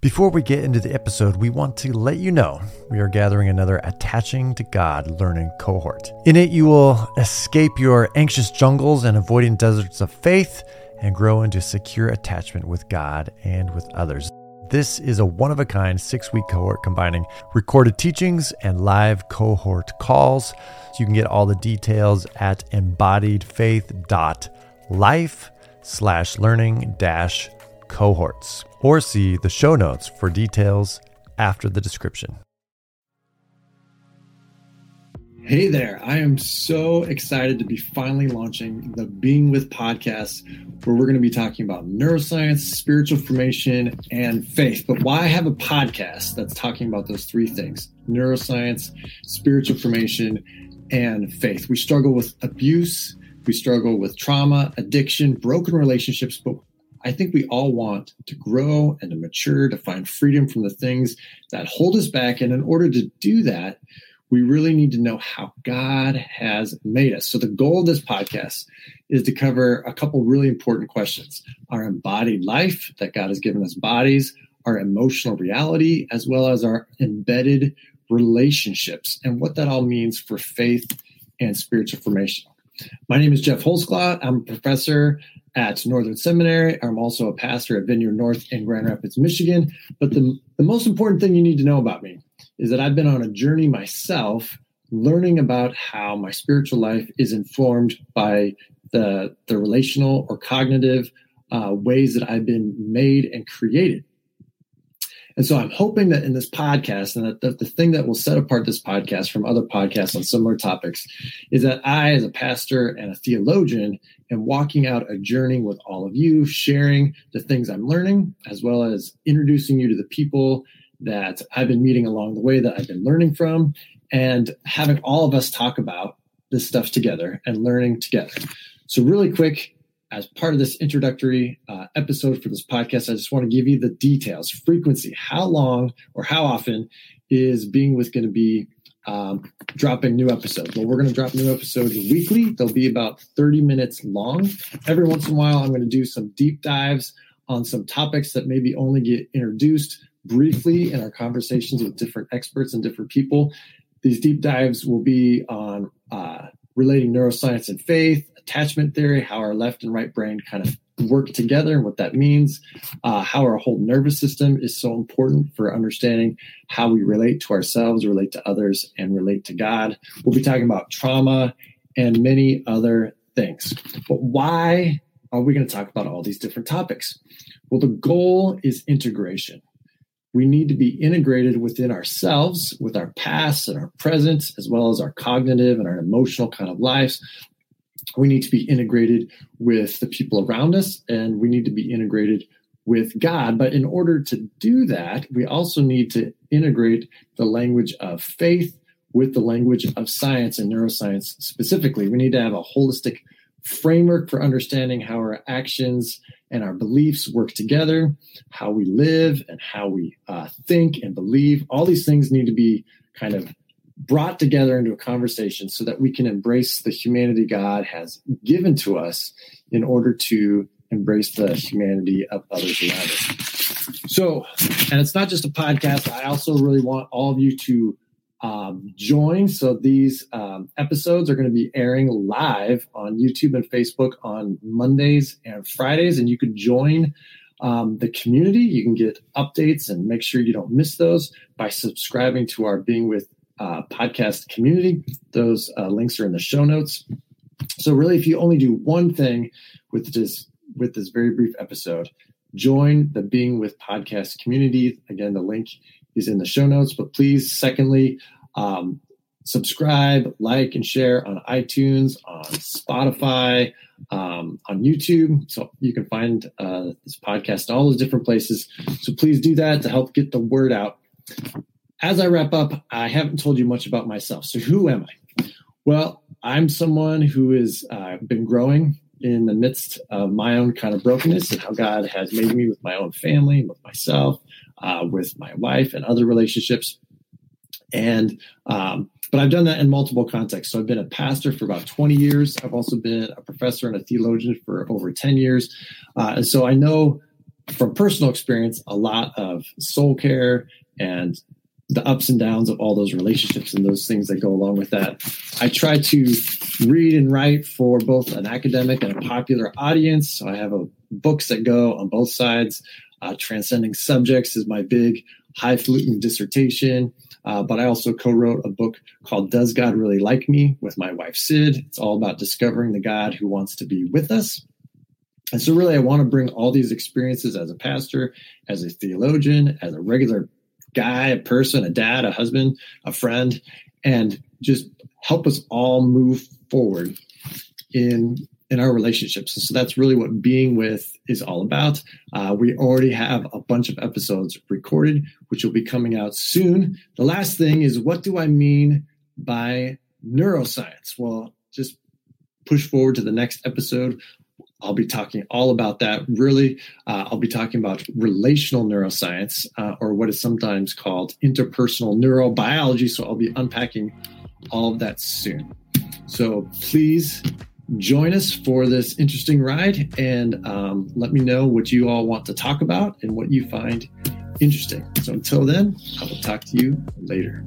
Before we get into the episode, we want to let you know we are gathering another Attaching to God learning cohort. In it, you will escape your anxious jungles and avoiding deserts of faith and grow into secure attachment with God and with others. This is a one of a kind six week cohort combining recorded teachings and live cohort calls. So you can get all the details at embodiedfaith.life slash learning dash cohorts or see the show notes for details after the description. Hey there. I am so excited to be finally launching the Being With podcast, where we're going to be talking about neuroscience, spiritual formation, and faith. But why have a podcast that's talking about those three things neuroscience, spiritual formation, and faith? We struggle with abuse, we struggle with trauma, addiction, broken relationships, but I think we all want to grow and to mature, to find freedom from the things that hold us back. And in order to do that, we really need to know how God has made us. So, the goal of this podcast is to cover a couple really important questions our embodied life, that God has given us bodies, our emotional reality, as well as our embedded relationships, and what that all means for faith and spiritual formation. My name is Geoff Holsclaw. I'm a professor at Northern Seminary. I'm also a pastor at Vineyard North in Grand Rapids, Michigan. But the, the most important thing you need to know about me is that I've been on a journey myself learning about how my spiritual life is informed by the, the relational or cognitive uh, ways that I've been made and created. And so I'm hoping that in this podcast, and that the, the thing that will set apart this podcast from other podcasts on similar topics is that I, as a pastor and a theologian, am walking out a journey with all of you, sharing the things I'm learning, as well as introducing you to the people that I've been meeting along the way that I've been learning from, and having all of us talk about this stuff together and learning together. So, really quick, as part of this introductory uh, episode for this podcast, I just want to give you the details, frequency, how long or how often is Being With going to be um, dropping new episodes? Well, we're going to drop new episodes weekly. They'll be about 30 minutes long. Every once in a while, I'm going to do some deep dives on some topics that maybe only get introduced briefly in our conversations with different experts and different people. These deep dives will be on uh, relating neuroscience and faith, attachment theory, how our left and right brain kind of work together and what that means, uh, how our whole nervous system is so important for understanding how we relate to ourselves, relate to others, and relate to God. We'll be talking about trauma and many other things. But why are we going to talk about all these different topics? Well, the goal is integration. We need to be integrated within ourselves, with our past and our present, as well as our cognitive and our emotional kind of lives, we need to be integrated with the people around us and we need to be integrated with God. But in order to do that, we also need to integrate the language of faith with the language of science and neuroscience specifically. We need to have a holistic framework for understanding how our actions and our beliefs work together, how we live and how we uh, think and believe. All these things need to be kind of brought together into a conversation so that we can embrace the humanity God has given to us in order to embrace the humanity of others around us. So, and it's not just a podcast. I also really want all of you to um, join. So these um, episodes are going to be airing live on YouTube and Facebook on Mondays and Fridays, and you can join um, the community. You can get updates and make sure you don't miss those by subscribing to our Being with uh, podcast community. Those uh, links are in the show notes. So really, if you only do one thing with this with this very brief episode, join the Being with Podcast community. Again, the link is in the show notes. But please, secondly, um, subscribe, like, and share on iTunes, on Spotify, um, on YouTube. So you can find uh, this podcast in all those different places. So please do that to help get the word out as I wrap up, I haven't told you much about myself. So, who am I? Well, I'm someone who has uh, been growing in the midst of my own kind of brokenness and how God has made me with my own family, with myself, uh, with my wife, and other relationships. And, um, but I've done that in multiple contexts. So I've been a pastor for about 20 years. I've also been a professor and a theologian for over 10 years. Uh, and so I know from personal experience, a lot of soul care and the ups and downs of all those relationships and those things that go along with that. I try to read and write for both an academic and a popular audience. So I have a, books that go on both sides. Uh, Transcending Subjects is my big highfalutin dissertation. Uh, but I also co wrote a book called Does God Really Like Me with my wife, Cyd. It's all about discovering the God who wants to be with us. And so, really, I want to bring all these experiences as a pastor, as a theologian, as a regular guy, a person, a dad, a husband, a friend, and just help us all move forward in in our relationships. So that's really what being with is all about. Uh, we already have a bunch of episodes recorded, which will be coming out soon. The last thing is what do I mean by neuroscience? Well, just push forward to the next episode. I'll be talking all about that. Really, uh, I'll be talking about relational neuroscience, uh, or what is sometimes called interpersonal neurobiology. So I'll be unpacking all of that soon. So please join us for this interesting ride and um, let me know what you all want to talk about and what you find interesting. So until then, I will talk to you later.